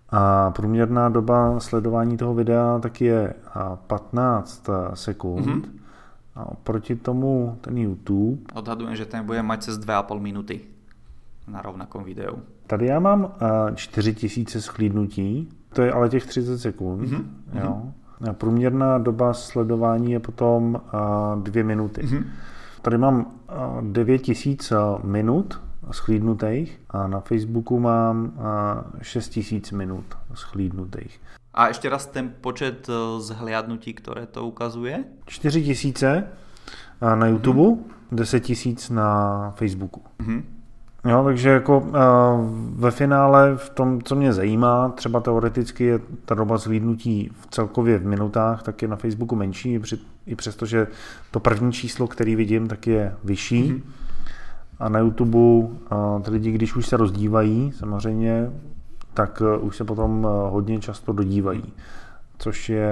[SPEAKER 1] A průměrná doba sledování toho videa tak je 15 sekund. Mm-hmm. A oproti tomu ten YouTube...
[SPEAKER 2] Odhadujem, že ten bude mať cez 2,5 minuty na rovnakom videu.
[SPEAKER 1] Tady já mám 4000 schlídnutí, to je ale těch 30 sekund. Mm-hmm. Jo? Průměrná doba sledování je potom dvě minuty. Mm-hmm. Tady mám 9000 minut schlídnutých a na Facebooku mám 6000 minut schlídnutých.
[SPEAKER 2] A ešte raz ten počet zhliadnutí, ktoré to ukazuje?
[SPEAKER 1] 4000 na YouTube, mm-hmm. 10 000 na Facebooku. Mm-hmm. Jo, takže jako uh, ve finále v tom, co mě zajímá, třeba teoreticky je ta doba zhlídnutí v celkově v minutách, tak je na Facebooku menší, i přesto, že to první číslo, který vidím, tak je vyšší. Mm-hmm. A na YouTube uh, ty lidi, když už se rozdívají, samozřejmě, tak uh, už se potom hodně často dodívají. Což je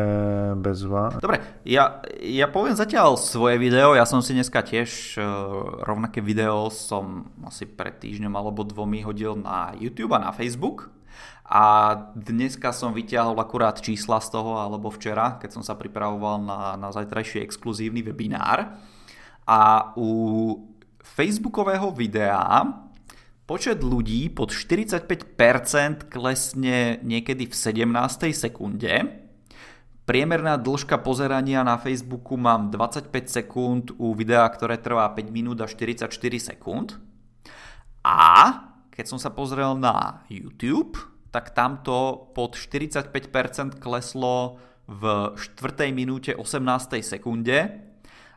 [SPEAKER 1] bezva.
[SPEAKER 2] Dobre, ja, ja poviem zatiaľ svoje video, ja som si dneska tiež uh, rovnaké video som asi pred týždňom alebo dvomi hodil na YouTube a na Facebook a dneska som vyťahol akurát čísla z toho, alebo včera, keď som sa pripravoval na, na zajtrajší exkluzívny webinár a u facebookového videa počet ľudí pod 45% klesne niekedy v 17. sekunde Priemerná dĺžka pozerania na Facebooku mám 25 sekúnd u videa, ktoré trvá 5 minút a 44 sekúnd. A keď som sa pozrel na YouTube, tak tamto pod 45% kleslo v 4. minúte 18. sekunde.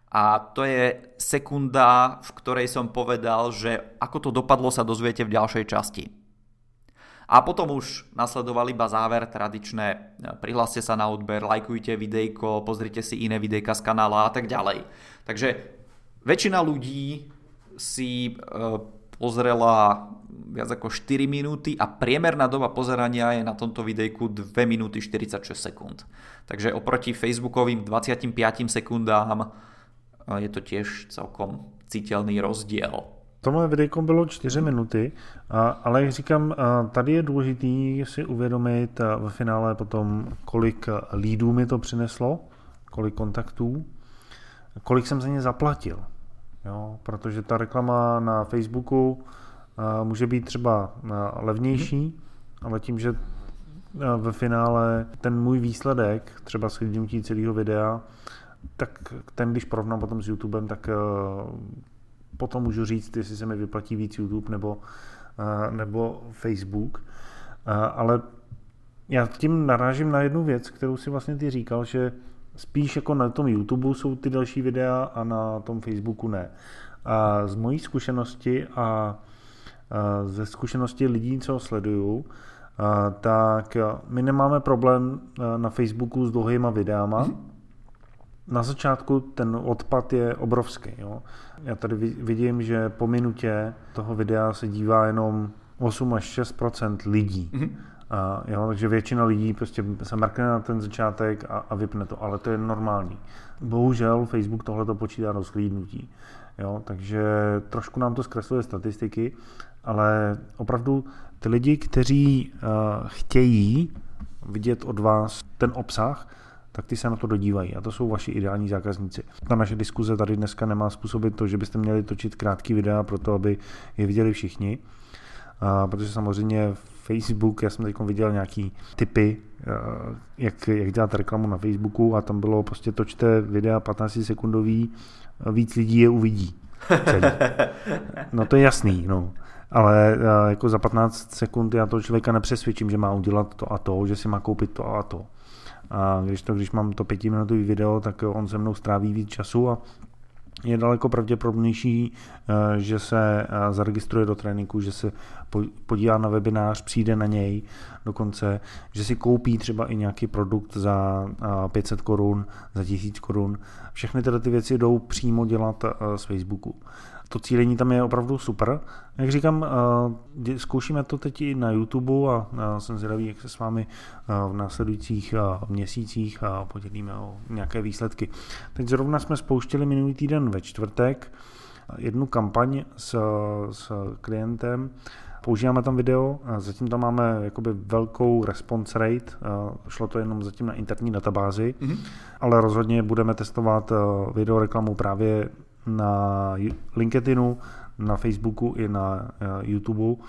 [SPEAKER 2] A to je sekunda, v ktorej som povedal, že ako to dopadlo sa dozviete v ďalšej časti. A potom už nasledoval iba záver tradičné, e, prihláste sa na odber, lajkujte videjko, pozrite si iné videjka z kanála a tak ďalej. Takže väčšina ľudí si e, pozrela viac ako 4 minúty a priemerná doba pozerania je na tomto videjku 2 minúty 46 sekúnd. Takže oproti facebookovým 25 sekundám e, je to tiež celkom citeľný rozdiel.
[SPEAKER 1] To moje videjko bylo 4 minuty, ale jak říkám, tady je důležitý si uvědomit v finále potom, kolik lídů mi to přineslo, kolik kontaktů, kolik jsem za ně zaplatil. Jo, protože ta reklama na Facebooku může být třeba levnější, ale tím, že ve finále ten můj výsledek, třeba shlídnutí celého videa, tak ten, když porovnám potom s YouTubem, tak potom můžu říct, jestli se mi vyplatí víc YouTube nebo, eh, nebo Facebook. Eh, ale já tím narážím na jednu věc, kterou si vlastně ty říkal, že spíš jako na tom YouTube jsou ty další videa a na tom Facebooku ne. A z mojí zkušenosti a ze zkušenosti lidí, co sleduju, tak my nemáme problém eh, na Facebooku s dlouhýma videama, hmm na začátku ten odpad je obrovský. Jo. Já tady vidím, že po minutě toho videa se dívá jenom 8 až 6% lidí. Mm-hmm. A, jo, takže většina lidí prostě se mrkne na ten začátek a, a vypne to, ale to je normální. Bohužel Facebook tohle to počítá do sklídnutí. Jo, takže trošku nám to zkresluje statistiky, ale opravdu ty lidi, kteří uh, chtějí vidět od vás ten obsah, tak ty se na to dodívají a to jsou vaši ideální zákazníci. Ta naše diskuze tady dneska nemá způsobit to, že byste měli točit krátký videa pro to, aby je viděli všichni, a protože samozřejmě Facebook, já jsem teď viděl nějaký typy, jak, jak dělat reklamu na Facebooku a tam bylo prostě točte videa 15 sekundový, víc lidí je uvidí. Celý. No to je jasný, no. Ale jako za 15 sekund já toho člověka nepřesvědčím, že má udělat to a to, že si má koupit to a to. A když to, když mám to pětiminutový video, tak on se mnou stráví víc času a je daleko pravděpodobnější, eh, že se eh, zaregistruje do tréninku, že se podívá na webinář, přijde na něj dokonce, že si koupí třeba i nějaký produkt za 500 korun, za 1000 korun. Všechny tyhle ty věci jdou přímo dělat z Facebooku to cílení tam je opravdu super. Jak říkám, eh, zkoušíme to teď i na YouTube a jsem zvědavý, jak se s vámi eh, v následujících eh, měsících podělíme o nějaké výsledky. Teď zrovna jsme spouštěli minulý týden ve čtvrtek jednu kampaň s, s klientem, používáme tam video, zatím tam máme jakoby velkou response rate, šlo to jenom zatím na interní databázi, mm-hmm. ale rozhodně budeme testovat video reklamu právě na LinkedInu, na Facebooku i na eh, YouTube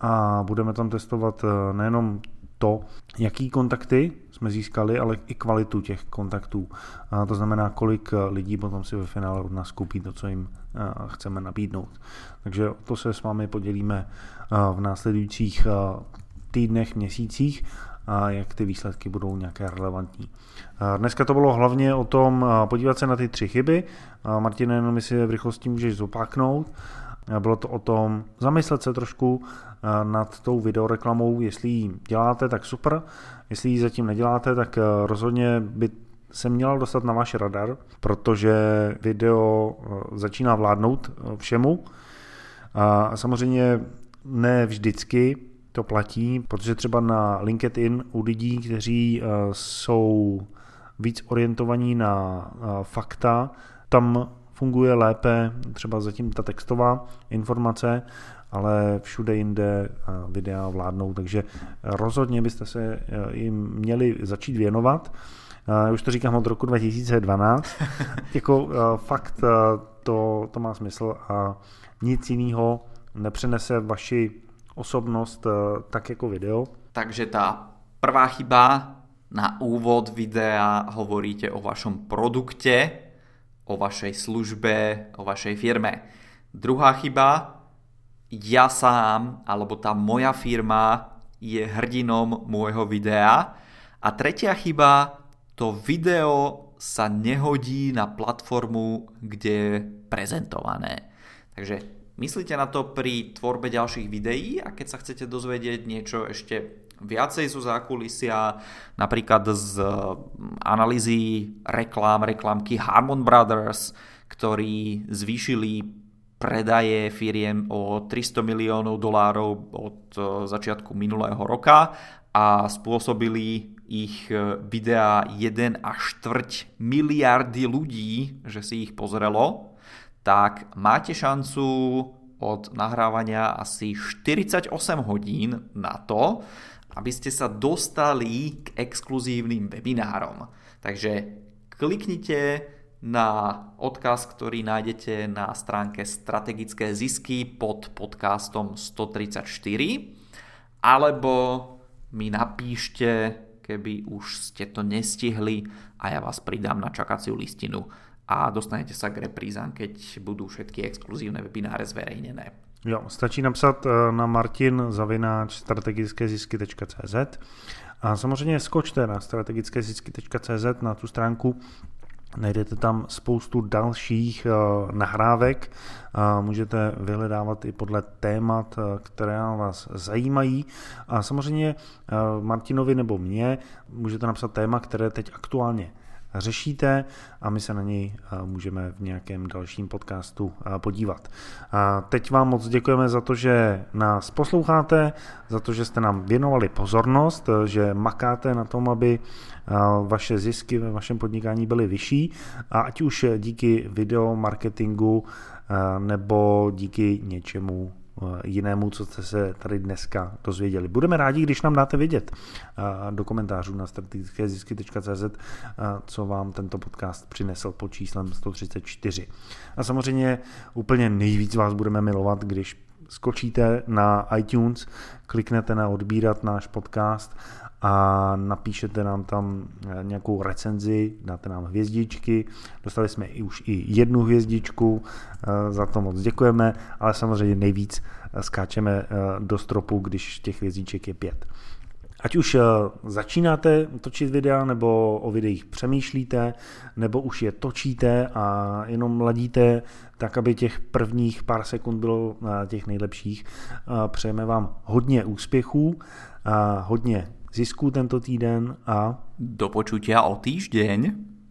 [SPEAKER 1] a budeme tam testovat eh, nejenom to, jaký kontakty jsme získali, ale i kvalitu těch kontaktů. A to znamená, kolik eh, lidí potom si ve finále od nás koupí to, co jim chceme nabídnout. Takže to se s vámi podělíme v následujících týdnech, měsících a jak ty výsledky budou nějaké relevantní. Dneska to bylo hlavně o tom podívat se na ty tři chyby. Martin, jenom si v rychlosti můžeš zopáknout. Bylo to o tom zamyslet se trošku nad tou videoreklamou, jestli ji děláte, tak super. Jestli ji zatím neděláte, tak rozhodně by se měla dostat na váš radar, protože video začíná vládnout všemu. A samozřejmě ne vždycky to platí, protože třeba na LinkedIn u lidí, kteří jsou víc orientovaní na fakta, tam funguje lépe třeba zatím ta textová informace, ale všude jinde videa vládnou, takže rozhodně byste se jim měli začít věnovat. Už to říkám od roku 2012. jako fakt to, to má smysl a nic jiného nepřenese vaši osobnost tak jako video.
[SPEAKER 2] Takže ta prvá chyba na úvod videa hovoríte o vašom produkte, o vašej službe, o vašej firme. Druhá chyba, ja sám, alebo tá moja firma je hrdinom môjho videa. A tretia chyba, to video sa nehodí na platformu, kde je prezentované. Takže myslíte na to pri tvorbe ďalších videí? A keď sa chcete dozvedieť niečo ešte viacej zo zákulisia, napríklad z analýzy reklám, reklamky Harmon Brothers, ktorí zvýšili predaje firiem o 300 miliónov dolárov od začiatku minulého roka a spôsobili ich videá 1 až 4 miliardy ľudí, že si ich pozrelo, tak máte šancu od nahrávania asi 48 hodín na to, aby ste sa dostali k exkluzívnym webinárom. Takže kliknite na odkaz, ktorý nájdete na stránke Strategické zisky pod podcastom 134 alebo mi napíšte, keby už ste to nestihli a ja vás pridám na čakaciu listinu a dostanete sa k reprízám, keď budú všetky exkluzívne webináre zverejnené.
[SPEAKER 1] Jo, stačí napsat eh, na martin zavináč strategickézisky.cz a samozřejmě skočte na strategickézisky.cz na tu stránku Najdete tam spoustu dalších uh, nahrávek, uh, můžete vyhledávat i podle témat, uh, které vás zajímají. A samozřejmě Martinovi nebo mě můžete napsat téma, které teď aktuálně řešíte a my se na něj můžeme v nějakém dalším podcastu podívat. A teď vám moc děkujeme za to, že nás posloucháte, za to, že jste nám věnovali pozornost, že makáte na tom, aby vaše zisky ve vašem podnikání byly vyšší a ať už díky video marketingu nebo díky něčemu Eh, jinému, co jste se tady dneska dozvěděli. Budeme rádi, když nám dáte vědět eh, do komentářů na strategickézisky.cz, eh, co vám tento podcast přinesl pod číslem 134. A samozřejmě úplně nejvíc vás budeme milovat, když skočíte na iTunes, kliknete na odbírat náš podcast a napíšete nám tam eh, nějakou recenzi, dáte nám hvězdičky. Dostali jsme i už i jednu hvězdičku, eh, za to moc děkujeme, ale samozřejmě nejvíc eh, skáčeme do stropu, když těch hvězdiček je pět. Ať už začínáte točit videa, nebo o videích přemýšlíte, nebo už je točíte a jenom ladíte tak, aby těch prvních pár sekund bylo těch nejlepších. Přejeme vám hodně úspěchů, hodně zisků tento týden a
[SPEAKER 2] do počutia o týždeň.